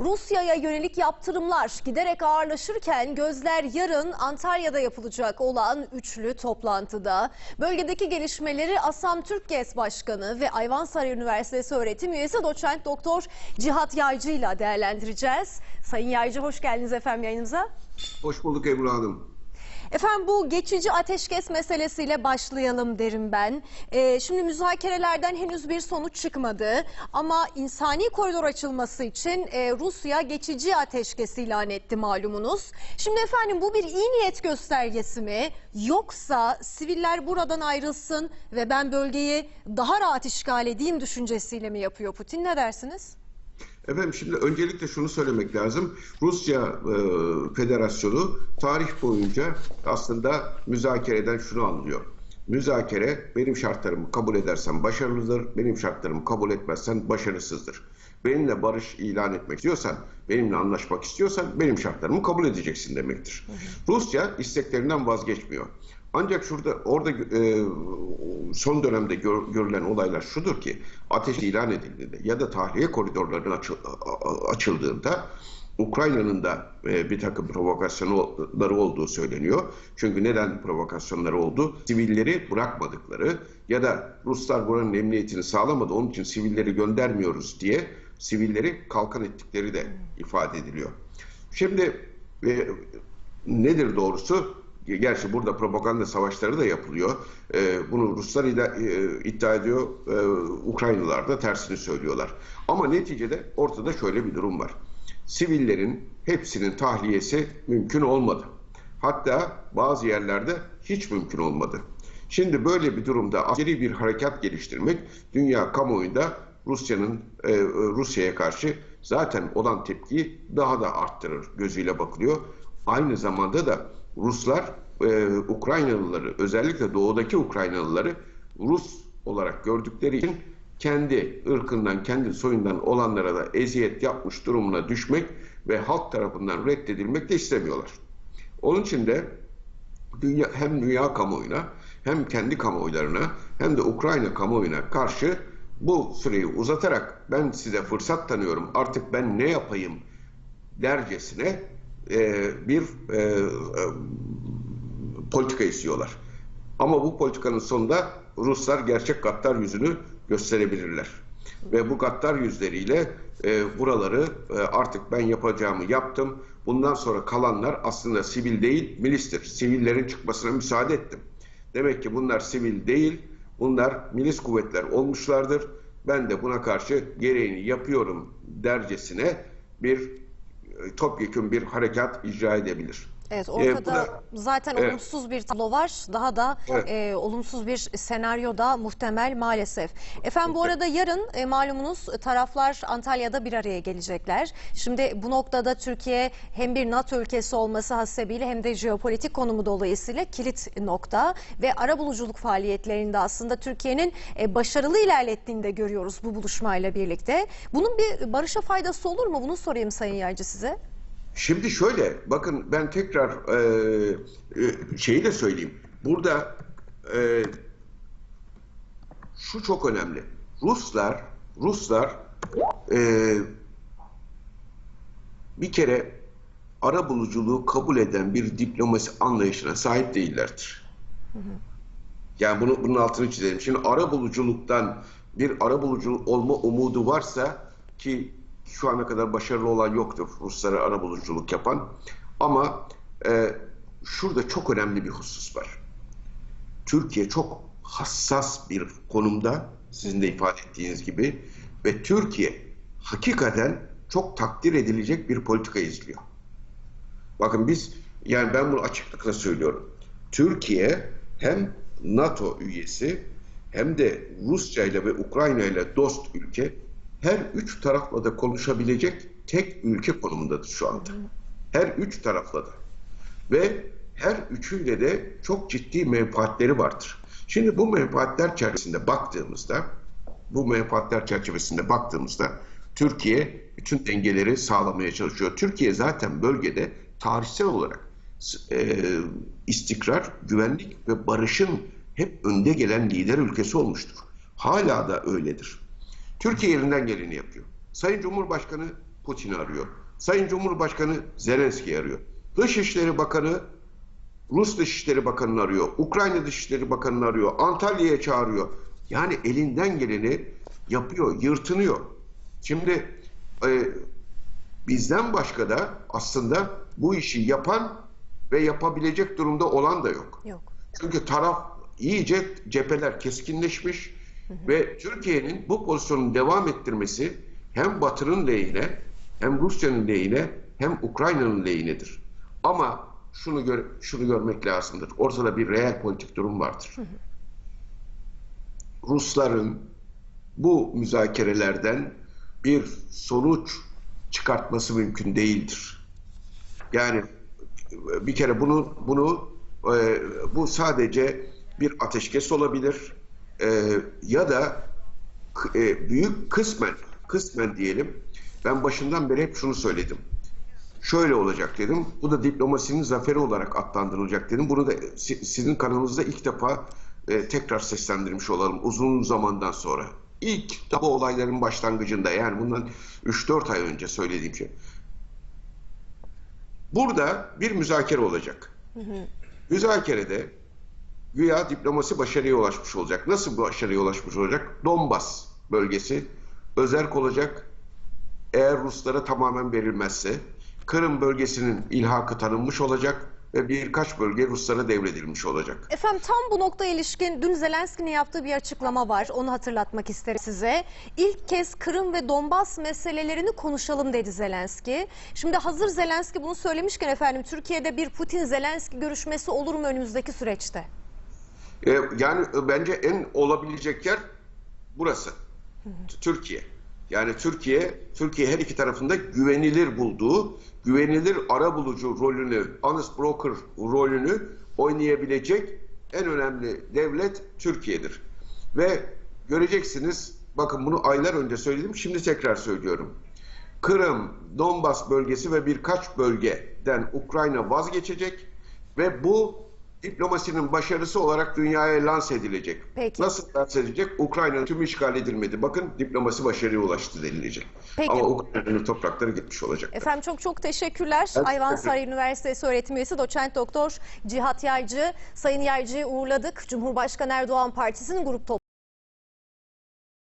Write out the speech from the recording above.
Rusya'ya yönelik yaptırımlar giderek ağırlaşırken gözler yarın Antalya'da yapılacak olan üçlü toplantıda. Bölgedeki gelişmeleri Asam Türkgez Başkanı ve Ayvansaray Üniversitesi öğretim üyesi doçent doktor Cihat Yaycı ile değerlendireceğiz. Sayın Yaycı hoş geldiniz efendim yayınımıza. Hoş bulduk Ebru Hanım. Efendim bu geçici ateşkes meselesiyle başlayalım derim ben. Ee, şimdi müzakerelerden henüz bir sonuç çıkmadı ama insani koridor açılması için e, Rusya geçici ateşkes ilan etti malumunuz. Şimdi efendim bu bir iyi niyet göstergesi mi yoksa siviller buradan ayrılsın ve ben bölgeyi daha rahat işgal edeyim düşüncesiyle mi yapıyor Putin ne dersiniz? Efendim şimdi öncelikle şunu söylemek lazım. Rusya e, Federasyonu tarih boyunca aslında müzakereden şunu anlıyor. Müzakere benim şartlarımı kabul edersen başarılıdır, benim şartlarımı kabul etmezsen başarısızdır. Benimle barış ilan etmek istiyorsan, benimle anlaşmak istiyorsan benim şartlarımı kabul edeceksin demektir. Rusya isteklerinden vazgeçmiyor. Ancak şurada orada e, son dönemde gör, görülen olaylar şudur ki ateş ilan edildiğinde ya da tahliye koridorlarının açı, açıldığında Ukrayna'nın da e, bir takım provokasyonları olduğu söyleniyor. Çünkü neden provokasyonları oldu? Sivilleri bırakmadıkları ya da Ruslar buranın emniyetini sağlamadı onun için sivilleri göndermiyoruz diye sivilleri kalkan ettikleri de ifade ediliyor. Şimdi e, nedir doğrusu? Gerçi burada propaganda savaşları da yapılıyor. Ee, bunu Ruslar ida, e, iddia ediyor, ee, Ukraynalılar da tersini söylüyorlar. Ama neticede ortada şöyle bir durum var. Sivillerin hepsinin tahliyesi mümkün olmadı. Hatta bazı yerlerde hiç mümkün olmadı. Şimdi böyle bir durumda askeri bir harekat geliştirmek dünya kamuoyunda Rusya'nın e, Rusya'ya karşı zaten olan tepkiyi daha da arttırır gözüyle bakılıyor. Aynı zamanda da Ruslar e, Ukraynalıları özellikle doğudaki Ukraynalıları Rus olarak gördükleri için kendi ırkından, kendi soyundan olanlara da eziyet yapmış durumuna düşmek ve halk tarafından reddedilmek de istemiyorlar. Onun için de dünya, hem dünya kamuoyuna hem kendi kamuoylarına hem de Ukrayna kamuoyuna karşı bu süreyi uzatarak ben size fırsat tanıyorum artık ben ne yapayım dercesine e, bir e, e, politika istiyorlar. Ama bu politikanın sonunda Ruslar gerçek gaddar yüzünü gösterebilirler. Ve bu gaddar yüzleriyle e, buraları e, artık ben yapacağımı yaptım. Bundan sonra kalanlar aslında sivil değil, milistir. Sivillerin çıkmasına müsaade ettim. Demek ki bunlar sivil değil, bunlar milis kuvvetler olmuşlardır. Ben de buna karşı gereğini yapıyorum dercesine bir topyekun bir harekat icra edebilir. Evet Ee, ortada da- zaten Evet. olumsuz bir tablo var. Daha da Evet. e, olumsuz bir senaryo da muhtemel maalesef. Efendim bu arada yarın e, malumunuz taraflar Antalya'da bir araya gelecekler. Şimdi bu noktada Türkiye hem bir NATO ülkesi olması hasebiyle hem de jeopolitik konumu dolayısıyla kilit nokta ve ara buluculuk faaliyetlerinde aslında Türkiye'nin e, başarılı ilerlettiğini de görüyoruz bu buluşmayla birlikte. Bunun bir barışa faydası olur mu? Bunu sorayım Sayın Yaycı size. Şimdi şöyle, bakın ben tekrar e, e, şeyi de söyleyeyim. Burada e, şu çok önemli. Ruslar, Ruslar e, bir kere ara buluculuğu kabul eden bir diplomasi anlayışına sahip değillerdir. Yani bunu bunun altını çizelim. Şimdi ara buluculuktan bir ara bulucu olma umudu varsa ki şu ana kadar başarılı olan yoktur Ruslara ara buluculuk yapan. Ama e, şurada çok önemli bir husus var. Türkiye çok hassas bir konumda sizin de ifade ettiğiniz gibi ve Türkiye hakikaten çok takdir edilecek bir politika izliyor. Bakın biz yani ben bunu açıklıkla söylüyorum. Türkiye hem NATO üyesi hem de Rusya ile ve Ukrayna ile dost ülke her üç tarafla da konuşabilecek tek ülke konumundadır şu anda. Her üç tarafla da. Ve her üçüyle de çok ciddi menfaatleri vardır. Şimdi bu menfaatler çerçevesinde baktığımızda bu menfaatler çerçevesinde baktığımızda Türkiye bütün dengeleri sağlamaya çalışıyor. Türkiye zaten bölgede tarihsel olarak e, istikrar, güvenlik ve barışın hep önde gelen lider ülkesi olmuştur. Hala da öyledir. Türkiye elinden geleni yapıyor. Sayın Cumhurbaşkanı Putin'i arıyor. Sayın Cumhurbaşkanı Zelenski'yi arıyor. Dışişleri Bakanı Rus Dışişleri Bakanı'nı arıyor. Ukrayna Dışişleri Bakanı'nı arıyor. Antalya'ya çağırıyor. Yani elinden geleni yapıyor, yırtınıyor. Şimdi e, bizden başka da aslında bu işi yapan ve yapabilecek durumda olan da yok. Yok. Çünkü taraf iyice cepheler keskinleşmiş ve Türkiye'nin bu pozisyonu devam ettirmesi hem Batı'nın lehine hem Rusya'nın lehine hem Ukrayna'nın lehinedir. Ama şunu gör, şunu görmek lazımdır. Ortada bir reel politik durum vardır. Rusların bu müzakerelerden bir sonuç çıkartması mümkün değildir. Yani bir kere bunu bunu e, bu sadece bir ateşkes olabilir E, ya da e, büyük kısmen kısmen diyelim ben başından beri hep şunu söyledim. Şöyle olacak dedim. Bu da diplomasinin zaferi olarak adlandırılacak dedim. Bunu da si- sizin kanalınızda ilk defa e, tekrar seslendirmiş olalım uzun zamandan sonra. İlk daha bu olayların başlangıcında yani bundan 3-4 ay önce söylediğim şey. Burada bir müzakere olacak. Müzakerede güya diplomasi başarıya ulaşmış olacak. Nasıl başarıya ulaşmış olacak? Donbas bölgesi özerk olacak. Eğer Ruslara tamamen verilmezse Kırım bölgesinin ilhakı tanınmış olacak ve birkaç bölge Ruslara devredilmiş olacak. Efendim tam bu noktaya ilişkin dün Zelenski'nin yaptığı bir açıklama var. Onu hatırlatmak isterim size. İlk kez Kırım ve Donbas meselelerini konuşalım dedi Zelenski. Şimdi hazır Zelenski bunu söylemişken efendim Türkiye'de bir Putin-Zelenski görüşmesi olur mu önümüzdeki süreçte? E, yani bence en olabilecek yer burası. T- Türkiye. Yani Türkiye, Türkiye her iki tarafında güvenilir bulduğu, güvenilir ara bulucu rolünü, honest broker rolünü oynayabilecek en önemli devlet Türkiye'dir. Ve göreceksiniz, bakın bunu aylar önce söyledim, şimdi tekrar söylüyorum. Kırım, Donbas bölgesi ve birkaç bölgeden Ukrayna vazgeçecek ve bu diplomasinin başarısı olarak dünyaya lanse edilecek. Peki. Nasıl lanse edilecek? Ukrayna'nın tüm işgal edilmedi. Bakın diplomasi başarıya ulaştı denilecek. Peki. Ama Ukrayna'nın toprakları gitmiş olacak. Efendim çok çok teşekkürler. Ben Ayvansaray Üniversitesi öğretim üyesi doçent doktor Cihat Yaycı. Sayın Yaycı'yı uğurladık. Cumhurbaşkanı Erdoğan Partisi'nin grup toplantısı.